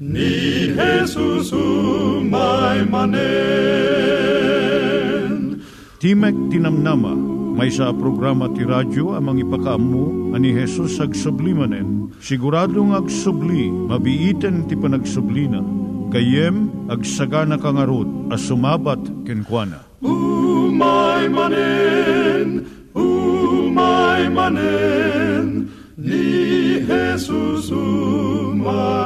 ni Jesus umay manen Timek Tinamnama, may sa programa ti radyo amang ipakaamu ani Hesus ag sublimanen. Siguradong ag subli, mabiiten ti panagsublina. Kayem ag sagana kangarot as sumabat kenkwana. Umay manen, umay manen, ni Jesus umay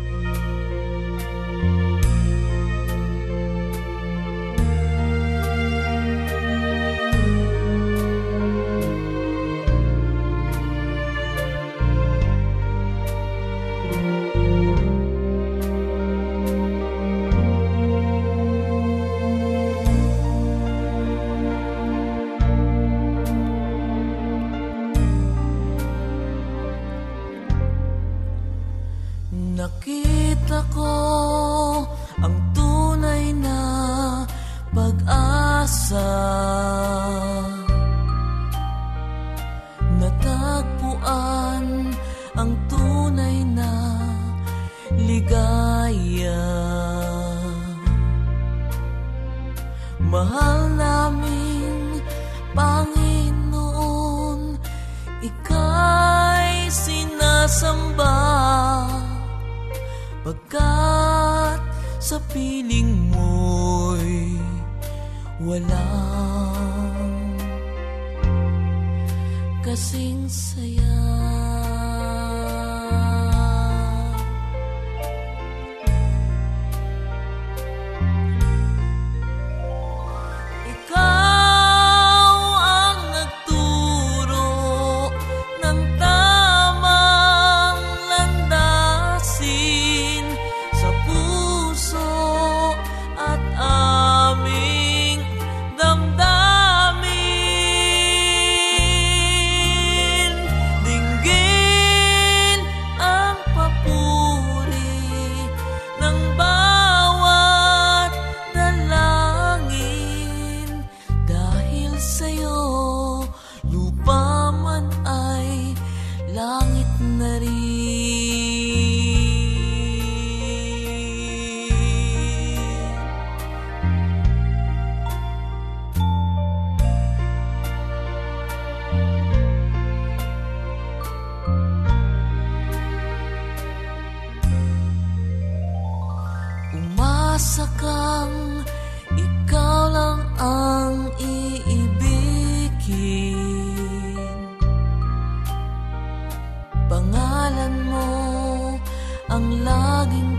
Nakita ko ang tunay na pag-asa sa piling mo'y walang kasing saya. Umasa kang ikaw lang ang iibigin Pangalan mo ang laging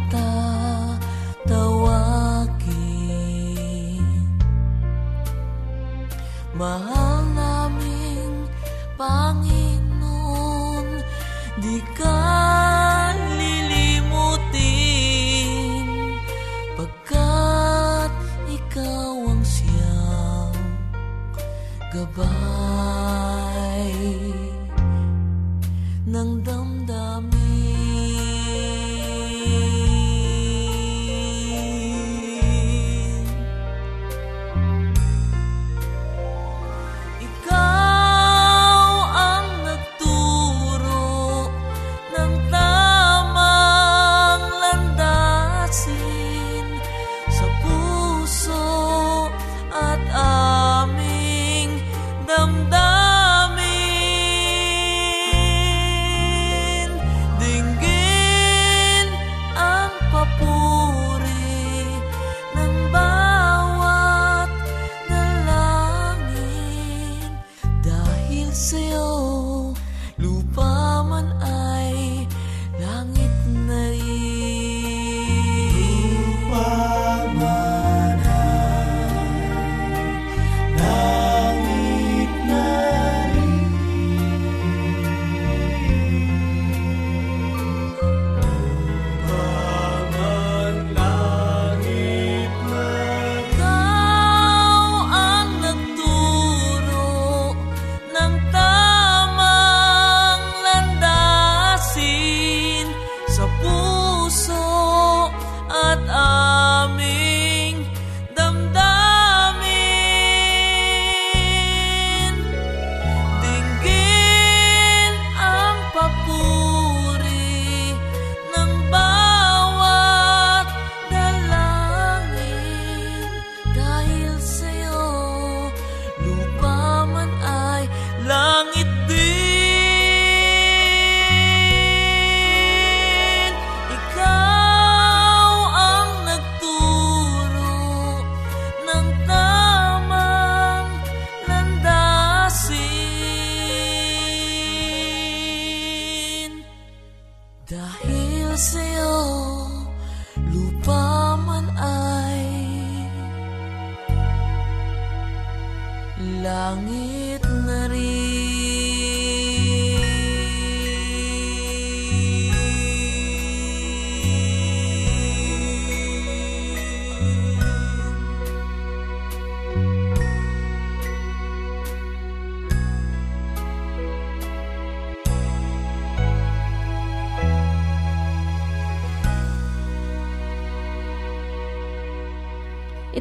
wangi.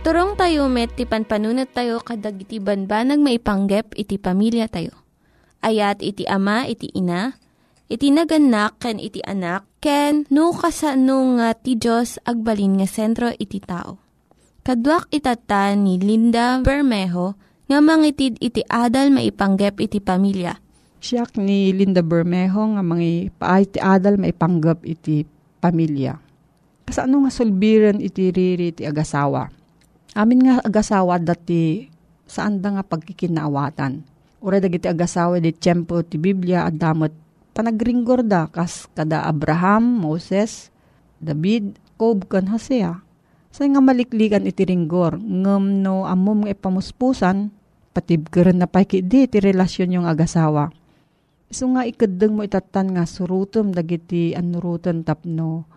Iturong tayo met, ti panpanunat tayo kadag iti banbanag maipanggep iti pamilya tayo. Ayat iti ama, iti ina, iti naganak, ken iti anak, ken no kasano nga ti Diyos agbalin nga sentro iti tao. Kaduak itata ni Linda Bermejo nga mangitid iti adal maipanggep iti pamilya. Siyak ni Linda Bermejo nga mga paay ti adal maipanggap iti pamilya. Kasano nga sulbiran iti riri ti agasawa. Amin nga agasawa dati saan da nga pagkikinaawatan. Ura dagiti agasawa di tiyempo ti Biblia at damot panagringgor da kas kada Abraham, Moses, David, Job kan Hosea. Sa nga maliklikan iti ringgor, ngem no amom nga ipamuspusan, patibkeren na pay di ti relasyon yung agasawa. So nga ikadeng mo itatan nga surutom dagiti anurutan tapno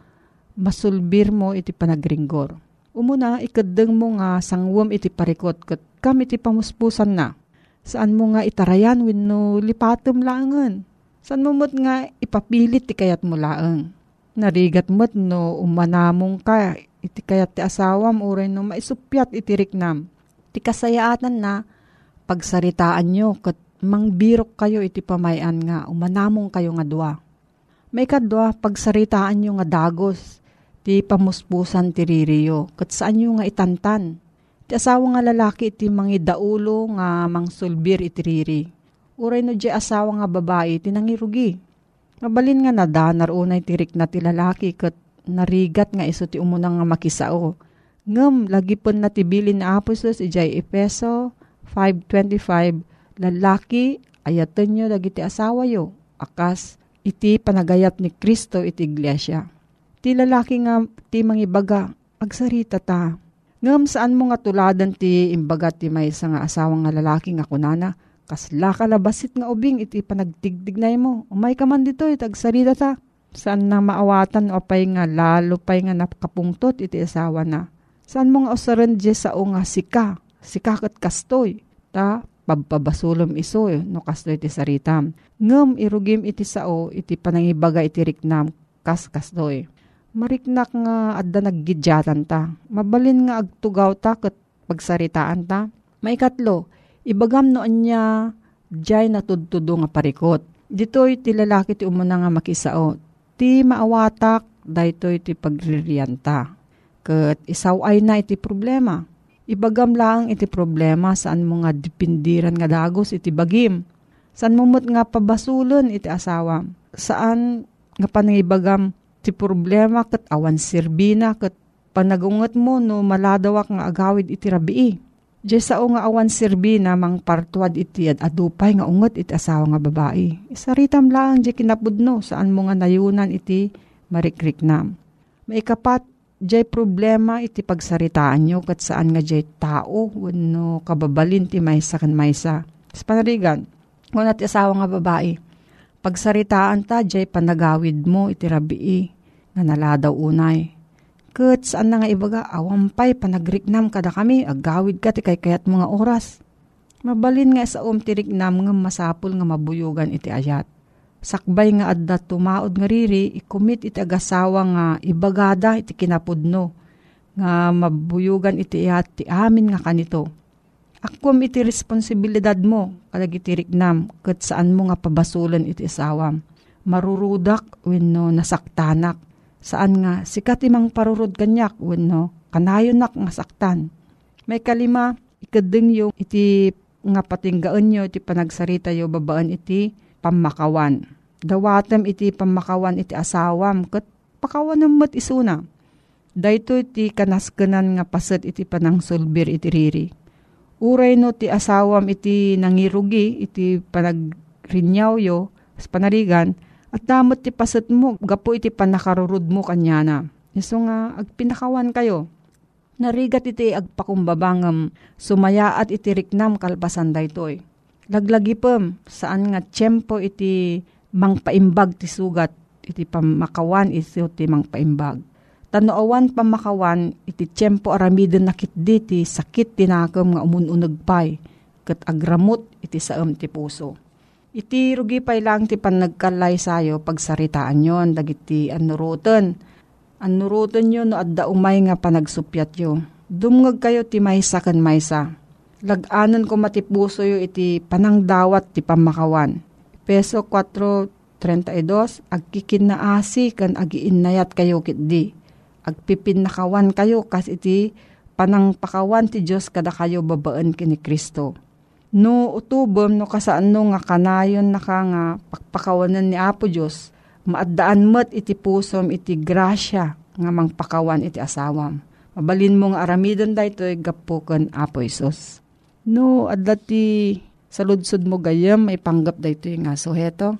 masulbir mo iti panagringgor. Umuna, ikadeng mo nga sangwam iti parikot kat kam iti pamuspusan na. Saan mo nga itarayan wenno lipatom laangan. Saan mo mo't nga ipapilit ti kayat mo laang. Narigat mo't no umanamong ka iti kayat ti asawam uray no maisupyat iti riknam. Ti kasayaatan na pagsaritaan nyo kat mangbirok kayo iti pamayan nga umanamong kayo nga dua. May kadwa pagsaritaan nyo nga dagos ti pamuspusan ti ririyo kat saan nyo nga itantan. Ti asawa nga lalaki iti mangi daulo nga mangsulbir iti riri. Uray no di asawa nga babae ti nangirugi. Mabalin nga nadanar unay tirik na ti lalaki kat narigat nga iso ti umunang nga makisao. Ngem, lagi pon natibilin na aposos ijay Epeso 5.25 lalaki ayatan nyo dagiti asawa yo. Akas iti panagayat ni Kristo iti iglesia. Ti lalaki nga ti mangibaga agsarita ta. Ngam saan mo nga tuladan ti imbaga ti may nga asawang nga lalaki nga kunana. Kasla kalabasit nga ubing iti panagtigdignay mo. Umay ka man dito iti agsarita ta. Saan na maawatan o pay nga lalo pay nga napakapungtot iti asawa na. Saan mo nga usaran sa o nga sika. Sika kat kastoy. Ta pagpabasulom iso eh, no kastoy iti saritam. Ngem irugim iti sao iti panangibaga iti riknam kas kastoy. Mariknak nga adda naggidyatan ta. Mabalin nga agtugaw ta kat pagsaritaan ta. Maikatlo, ibagam no anya jay natudtudo nga parikot. Dito'y ti lalaki ti umuna nga makisao. Ti maawatak, daytoy ti pagririyanta. Kat isaw ay na iti problema. Ibagam lang iti problema saan mo nga dipindiran nga dagos iti bagim. Saan mo nga pabasulon iti asawa. Saan nga panangibagam ti problema kat awan sirbina kat panagungot mo no maladawak nga agawid iti rabii. Diyay sao nga awan sirbina mang partuad iti ad adupay nga ungot iti asawa nga babae. Isaritam lang di kinapudno saan mo nga nayunan iti marikriknam. Maikapat Diyay problema iti pagsaritaan nyo kat saan nga diyay tao wano kababalin ti maysa kan maysa. Sa panarigan, kung asawa nga babae, pagsaritaan ta diyay panagawid mo iti rabii nga naladaw unay. Kat saan na nga ibaga, awampay panagriknam kada kami, agawid ka ti kay kayat mga oras. Mabalin nga sa um tiriknam nga masapul nga mabuyugan iti ayat sakbay nga adda tumaod nga riri, ikumit iti agasawa nga ibagada iti kinapudno, nga mabuyugan iti iat ti amin nga kanito. Akwam iti responsibilidad mo, kalag iti riknam, kat saan mo nga pabasulan iti asawam. Marurudak, wenno nasaktanak. Saan nga, sikat imang parurod kanyak, wenno kanayonak nga saktan. May kalima, ikadeng yung iti nga patinggaan nyo, iti panagsarita yo babaan iti pamakawan. Dawatem iti pamakawan iti asawam ket pakawan mat isuna. Dayto iti kanaskanan nga paset iti panangsulbir iti riri. Uray no ti asawam iti nangirugi iti panagrinyaw yo sa panarigan At damot ti paset mo, gapo iti panakarurud mo kanyana. Iso nga, agpinakawan kayo. Narigat iti agpakumbabangam, sumaya at iti riknam kalpasan daytoy. Laglagi pem, saan nga tiyempo iti mangpaimbag ti sugat, iti pamakawan iti ti mangpaimbag. Tanoawan pamakawan, iti tiyempo aramidin nakit di ti sakit tinakam nga umununag pay, kat agramot iti saam ti puso. Iti rugi pay lang ti panagkalay sayo pagsaritaan yon dagiti anurutan Anurutan nyo no adda umay nga panagsupyat yo. Dumngag kayo ti maysa kan maysa. Laganan ko matipuso yo iti panangdawat ti pamakawan. Peso 4.32, agkikin na asi kan agiinnayat kayo kitdi. Agpipinakawan kayo kas iti panangpakawan ti Diyos kada kayo babaan kini Kristo. No utubom no kasaan no nga kanayon na ka nga pakpakawanan ni Apo Diyos, maadaan met iti pusom iti grasya nga mangpakawan iti asawam. Mabalin mo nga aramidon da ito gapukan Apo Isos. No, adla ti saludsod mo gayam may panggap da ito nga. So heto,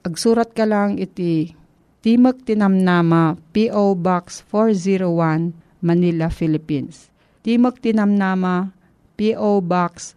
agsurat ka lang iti Timog Tinamnama P.O. Box 401 Manila, Philippines. Timog Tinamnama P.O. Box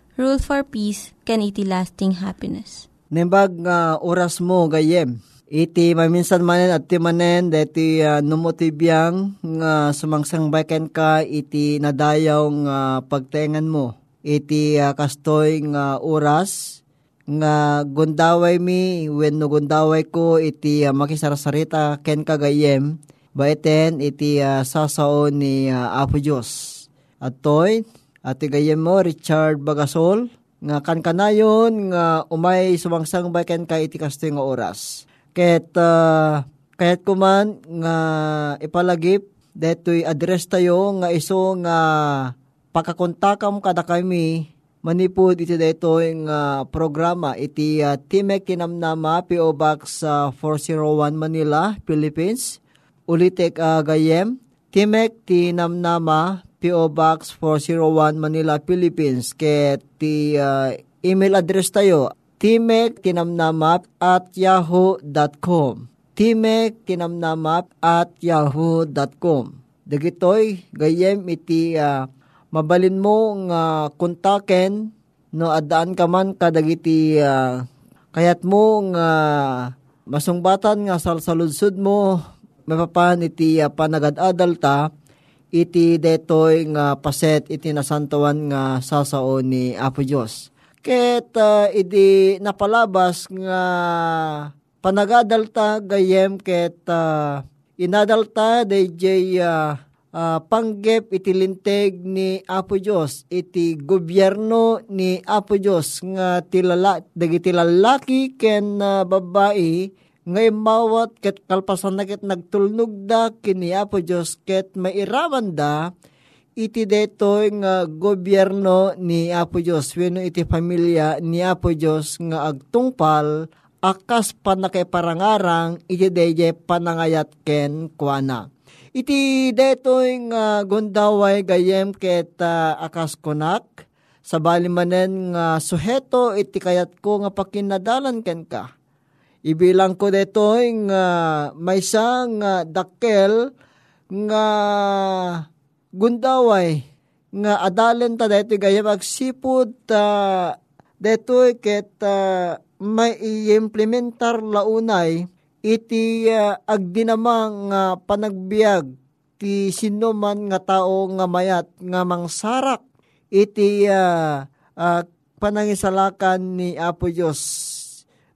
Rule for Peace, can iti lasting happiness. Nimbag nga oras mo gayem. Iti maminsan manen at ti manen deti uh, numotibiyang nga sumangsang baken ka iti nadayaw nga pagtengan mo. Iti uh, kastoy nga oras nga gundaway mi when no gundaway ko iti uh, makisarasarita ken kagayem baiten iti uh, sasaon ni uh, Apo Dios. Atoy ati gayem mo Richard Bagasol nga kan kanayon nga umay sumangsang baken ka iti kastoy nga oras Ket uh, kahit kuman nga ipalagip detoy address tayo nga iso nga pakakontakam kada kami manipod iti detoy nga programa iti uh, Timek Kinamnama PO Box uh, 401 Manila, Philippines. Ulitek uh, gayem Timek Tinamnama PO Box 401 Manila, Philippines. Ket ti uh, email address tayo Timek Tinamnamap at yahoo.com. Timek Tinamnamap at yahoo.com. Dagitoy, gayem iti uh, mabalin mo nga uh, kontaken no adaan ka man kadagiti uh, kayat mo nga uh, masungbatan nga salsaludsud mo mapapan iti uh, panagad-adal ta iti detoy nga paset iti nasantawan nga sasao ni Apo Dios Ket uh, idi napalabas nga panagadalta gayem ket uh, inadalta DJ uh, uh, panggep iti linteg ni Apo Dios iti gobyerno ni Apo Dios nga tilala dagiti lalaki ken uh, babae ngay mawat ket kalpasan na ket nagtulnog da kini Apo Dios ket mairaman da iti detoy nga gobyerno ni Apo Diyos, weno iti pamilya ni Apo Diyos nga agtungpal, akas panakiparangarang iti deje panangayat ken kuana. Iti detoy nga gundaway gayem ket uh, akas konak, sa balimanen nga suheto iti kayat ko nga pakinadalan ken ka. Ibilang ko detoy nga maysa nga dakkel nga gundaway nga adalen ta dito gayam agsipod ta uh, detoy ket uh, may i-implementar launay iti uh, agdinamang uh, panagbiag ti sino man nga tao nga mayat nga mangsarak iti uh, uh, panangisalakan ni Apo Diyos.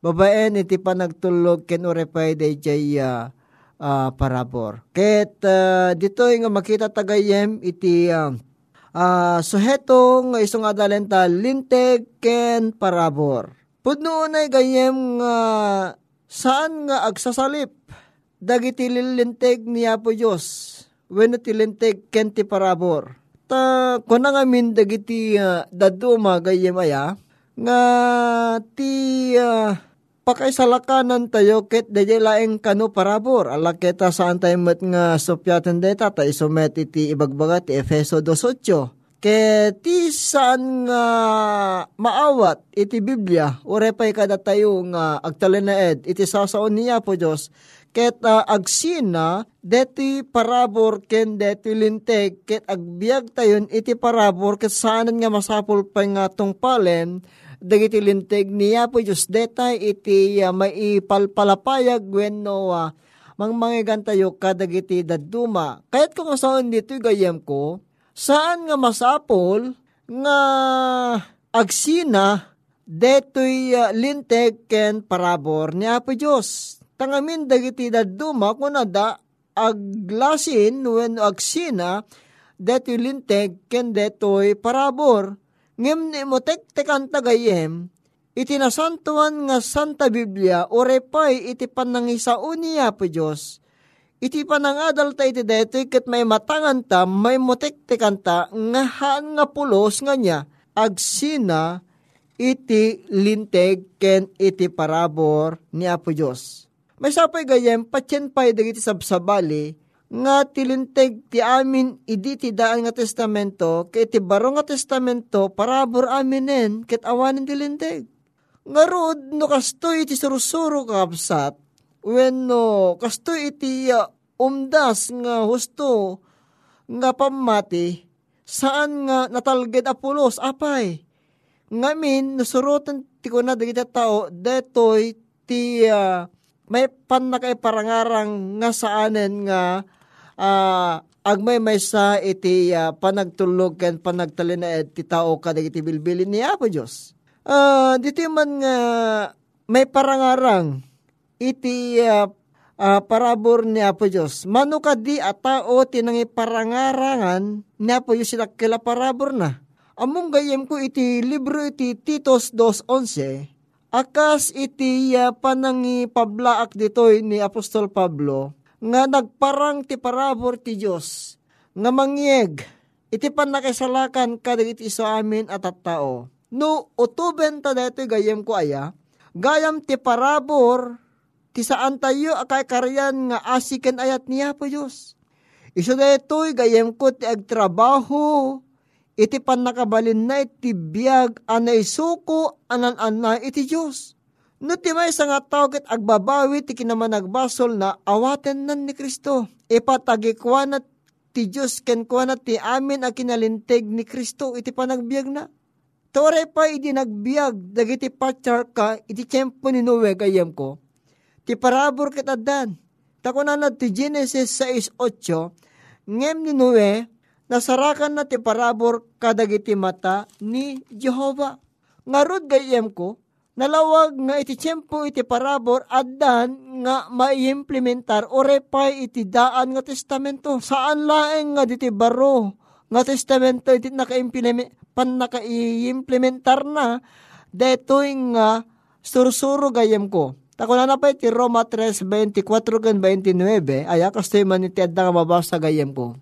Babaen iti panagtulog ken urepay day jay uh, uh, parabor. Ket uh, dito nga makita tagayem iti uh, uh, suheto nga isong adalenta linteg ken parabor. Pudno unay gayem nga saan nga agsasalip dagiti lilinteg ni Apo Diyos wenno ti linteg ken ti parabor. Ta kuna nga min dagiti uh, daduma gayem aya nga ti uh, pakaisalakanan tayo ket dayay laeng kano parabor. Ala keta saan tayo met nga sopyaten deta ta isomet iti ibagbaga ti Efeso 2.8. Ket ti saan nga maawat iti Biblia, urepay kada tayo nga agtalinaed iti sasaon niya po Diyos, ket uh, agsina deti parabor ken deti linteg ket agbiag tayon iti parabor ket saanan nga masapul pa nga tungpalen dagiti linteg niya po Diyos detay iti uh, maipalpalapayag wenno uh, mang mangigan tayo kadagiti daduma. Kayat ko nga saan dito gayam ko, saan nga masapol nga agsina detoy uh, linteg ken parabor ni Apo Diyos tangamin dagiti daduma kunada aglasin when agsina deti linteg ken detoy parabor ngem ni mo tek-tekan tagayem iti nasantuan nga Santa Biblia orepay iti panangisaon niya po Diyos. Iti panangadal ta iti detoy ket may matangan ta may motek-tekan ta nga haan nga pulos nga niya agsina iti linteg ken iti parabor ni Apo Diyos. May sapay gayem, patyen pa'y dagiti sabsabali, nga tilinteg ti amin idi ti daan nga testamento, kay ti baro nga testamento, parabor aminen, ket awanin tilinteg. Nga rod, no kastoy iti surusuro kapsat, when no kastoy iti uh, umdas nga husto, nga pamati, saan nga natalged apulos, apay. Ngamin, nasurutan ti ko na dagiti tao, detoy ti uh, may pan na parangarang nga saanen nga uh, agmay may sa iti uh, panagtulog ken panagtalinaed ti tao kadag iti bilbilin ni Apo Diyos. Uh, dito man nga may parangarang iti uh, uh, parabor ni Apo Diyos. Mano ka di a tao tinangi parangarangan ni Apo Diyos sila kila parabor na. Among gayem ko iti libro iti Titos 2.11 Akas iti uh, panangi pablaak ditoy ni Apostol Pablo, nga nagparang ti parabor ti Diyos, nga mangyeg, iti panakisalakan kadag iti iso amin at at tao. No, utuben ta dito gayem ko aya, gayam ti parabor, ti saan tayo akay karyan nga asiken ayat niya po Diyos. Iso detoy gayem ko ti agtrabaho, iti panakabalin na iti biyag anay suko anan anay iti Diyos. No ti may nga tao ket agbabawi ti kinamanagbasol na awaten nan ni Kristo. Ipatagikwa na ti Diyos ken kwa na ti amin a kinalinteg ni Kristo iti panagbiag na. Tore pa iti nagbiag dagiti patyar ka iti tiyempo ni Noe gayem ko. Ti parabor ket addan. Takunan na ti Genesis 6.8 ngem ni Noe nasarakan na ti parabor kadagiti mata ni Jehova. Ngarod gayem ko, nalawag nga iti tiyempo iti parabor addan nga maiimplementar o repay iti daan nga testamento. Saan laeng nga diti baro nga testamento iti naka-implement pan naka-implementar na detoy nga sursuro gayem ko. Tako na na pa iti Roma 3, 24 gan 29, aya kastoy man iti adda nga mabasa gayem ko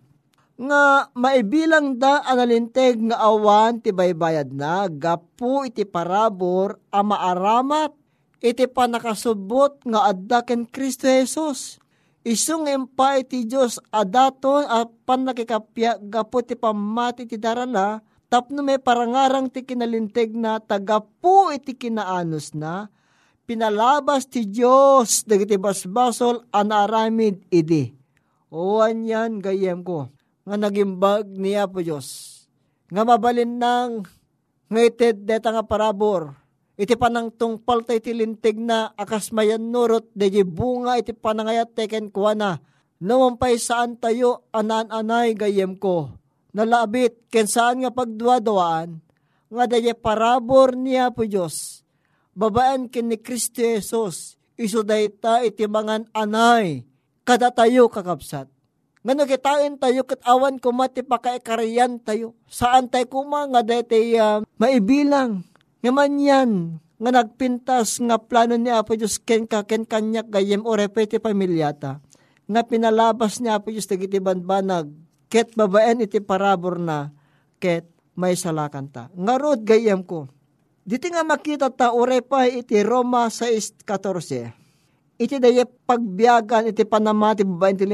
nga maibilang da analinteg nga awan ti baybayad na gapu iti parabor a maaramat iti panakasubot nga adda ken Kristo Jesus. Isung empa iti Diyos adaton at panakikapya gapu ti pamati ti darana tapno may parangarang ti kinalinteg na tagapu iti kinaanos na pinalabas ti Diyos dagiti basbasol anaramid idi. O yan gayem ko nga nagimbag niya po Diyos. Nga mabalin nang ngaitid deta nga parabor. Iti panang tungpal tayo tilintig na akas mayan nurot de bunga iti panangayat teken kuana Nawampay saan tayo anan-anay gayem ko. Nalabit ken saan nga pagduwadawaan. Nga daye parabor niya po Diyos. Babaan ken ni Kristo Jesus. Iso dayta iti mangan anay. Kada tayo kakapsat. Ngano kitain tayo kat awan ko mati pakaikariyan tayo. Saan tayo kuma nga dayta uh, maibilang. Ngaman yan, nga nagpintas nga plano ni Apo Diyos ken ka ken kanyak gayem o repete pamilyata nga pinalabas niya po yung iti banbanag, ket babaen iti parabor na, ket may salakan ta. Ngarod gayam ko, diti nga makita ta ure pa iti Roma 6.14. Iti daye pagbiagan iti panamati babaen ti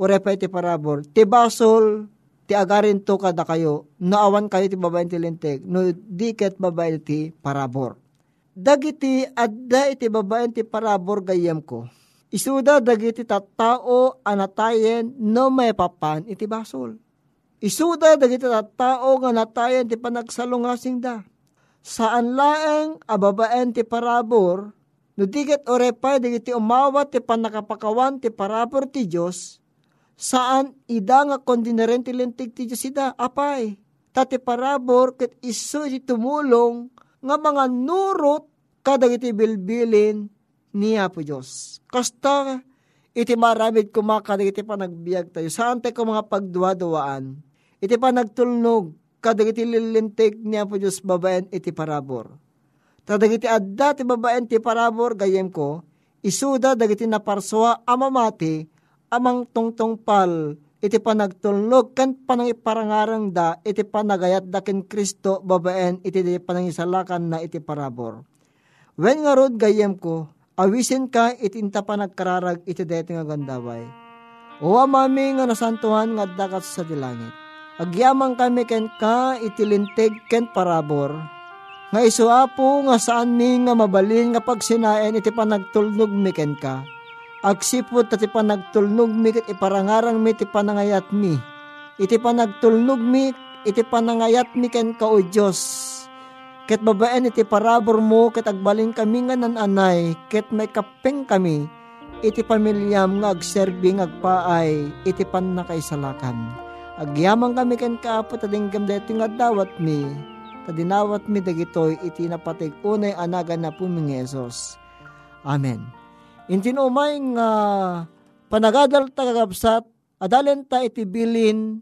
linteg, ure pa iti parabor. Ti basol, ti agarin to kada kayo, naawan kayo ti babaen ti linteg, no di ket babaen ti parabor. Dagiti adda iti babaen ti parabor gayam ko Isuda dagiti tattao anatayen no may papan iti basol. Isuda dagiti tattao nga natayen ti panagsalungasing da. Saan laeng ababaen ti parabor, no diket orepay dagiti umawat ti panakapakawan ti parabor ti Diyos, saan ida nga kondineren ti lintig ti Diyos ida, apay. Tati parabor ket iso iti tumulong nga mga nurot kadagiti bilbilin niya po Diyos. Kasta iti maramid kumakadag iti panagbiag tayo. Saan tayo mga pagduwa-duwaan? Iti panagtulnog kadag iti lilintig niya po Diyos babaen iti parabor. Tadag iti adda ti babaen ti parabor gayem ko, isuda dagiti naparswa amamati amang tungtong pal iti panagtulnog kan panangiparangarang da iti panagayat da ken Kristo babaen iti panangisalakan na iti parabor. When nga rod gayem ko, awisin ka itinta pa nagkararag iti deti nga gandaway. O amami nga nasantuhan nga dakat sa dilangit. Agyamang kami ken ka itilintig ken parabor. Nga isuapo nga saan mi nga mabalin nga pagsinaen iti panagtulnog mi ken ka. Agsipot iti panagtulnog mi ket iparangarang mi iti panangayat mi. Iti panagtulnog mi iti panangayat mi ken ka o Diyos Ket babaen iti parabor mo, ket agbalin kami nga nananay, ket may kapeng kami, iti pamilyam nga agserbi nga agpaay, iti pan nakaisalakan. Agyaman kami ken kaapo tadinggam deti nga dawat mi, tadinawat mi dagitoy iti napatig unay anagan na pumingesos. Amen. Intin umay nga panagadal tagagabsat, adalen ta iti bilin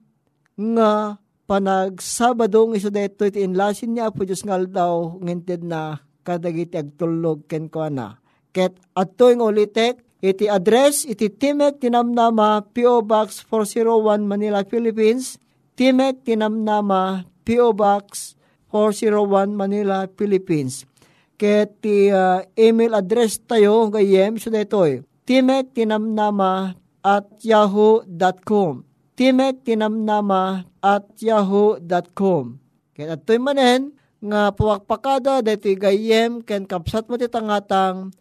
nga panag Sabado ng iso deto iti inlasin niya po Diyos ngal daw nginted na kadagiti agtulog ken ko na. Ket adto yung ulitek iti address iti Timek Tinamnama P.O. Box 401 Manila, Philippines. Timek Tinamnama P.O. Box 401 Manila, Philippines. Ket ti uh, email address tayo gayem so detoy Timek Tinamnama at yahoo.com timek tinamnama at yahoo.com. Kaya ato'y manen, nga puwakpakada dati gayem ken kapsat mo titangatang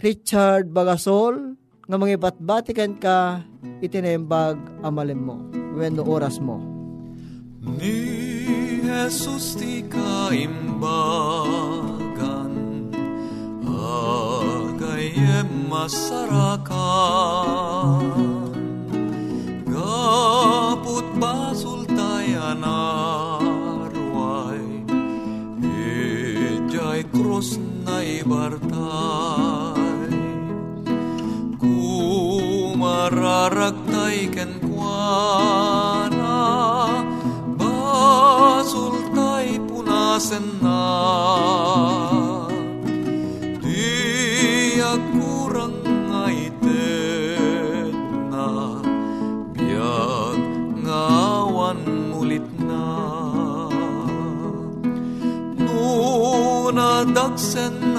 Richard Bagasol nga mga batbati ken ka itinembag amalem mo when oras mo. Ni Jesus ti kaimbagan agayem masarakan Kaput basul tayan arway Ejay cross na ibartay Kumararagtay ken kuana Basul tay punasen na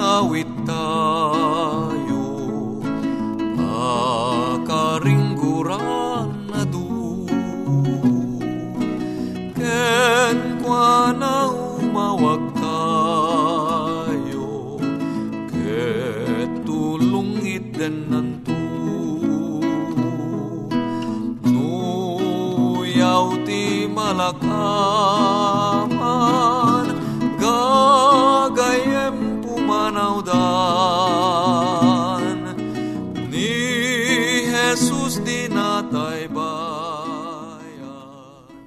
we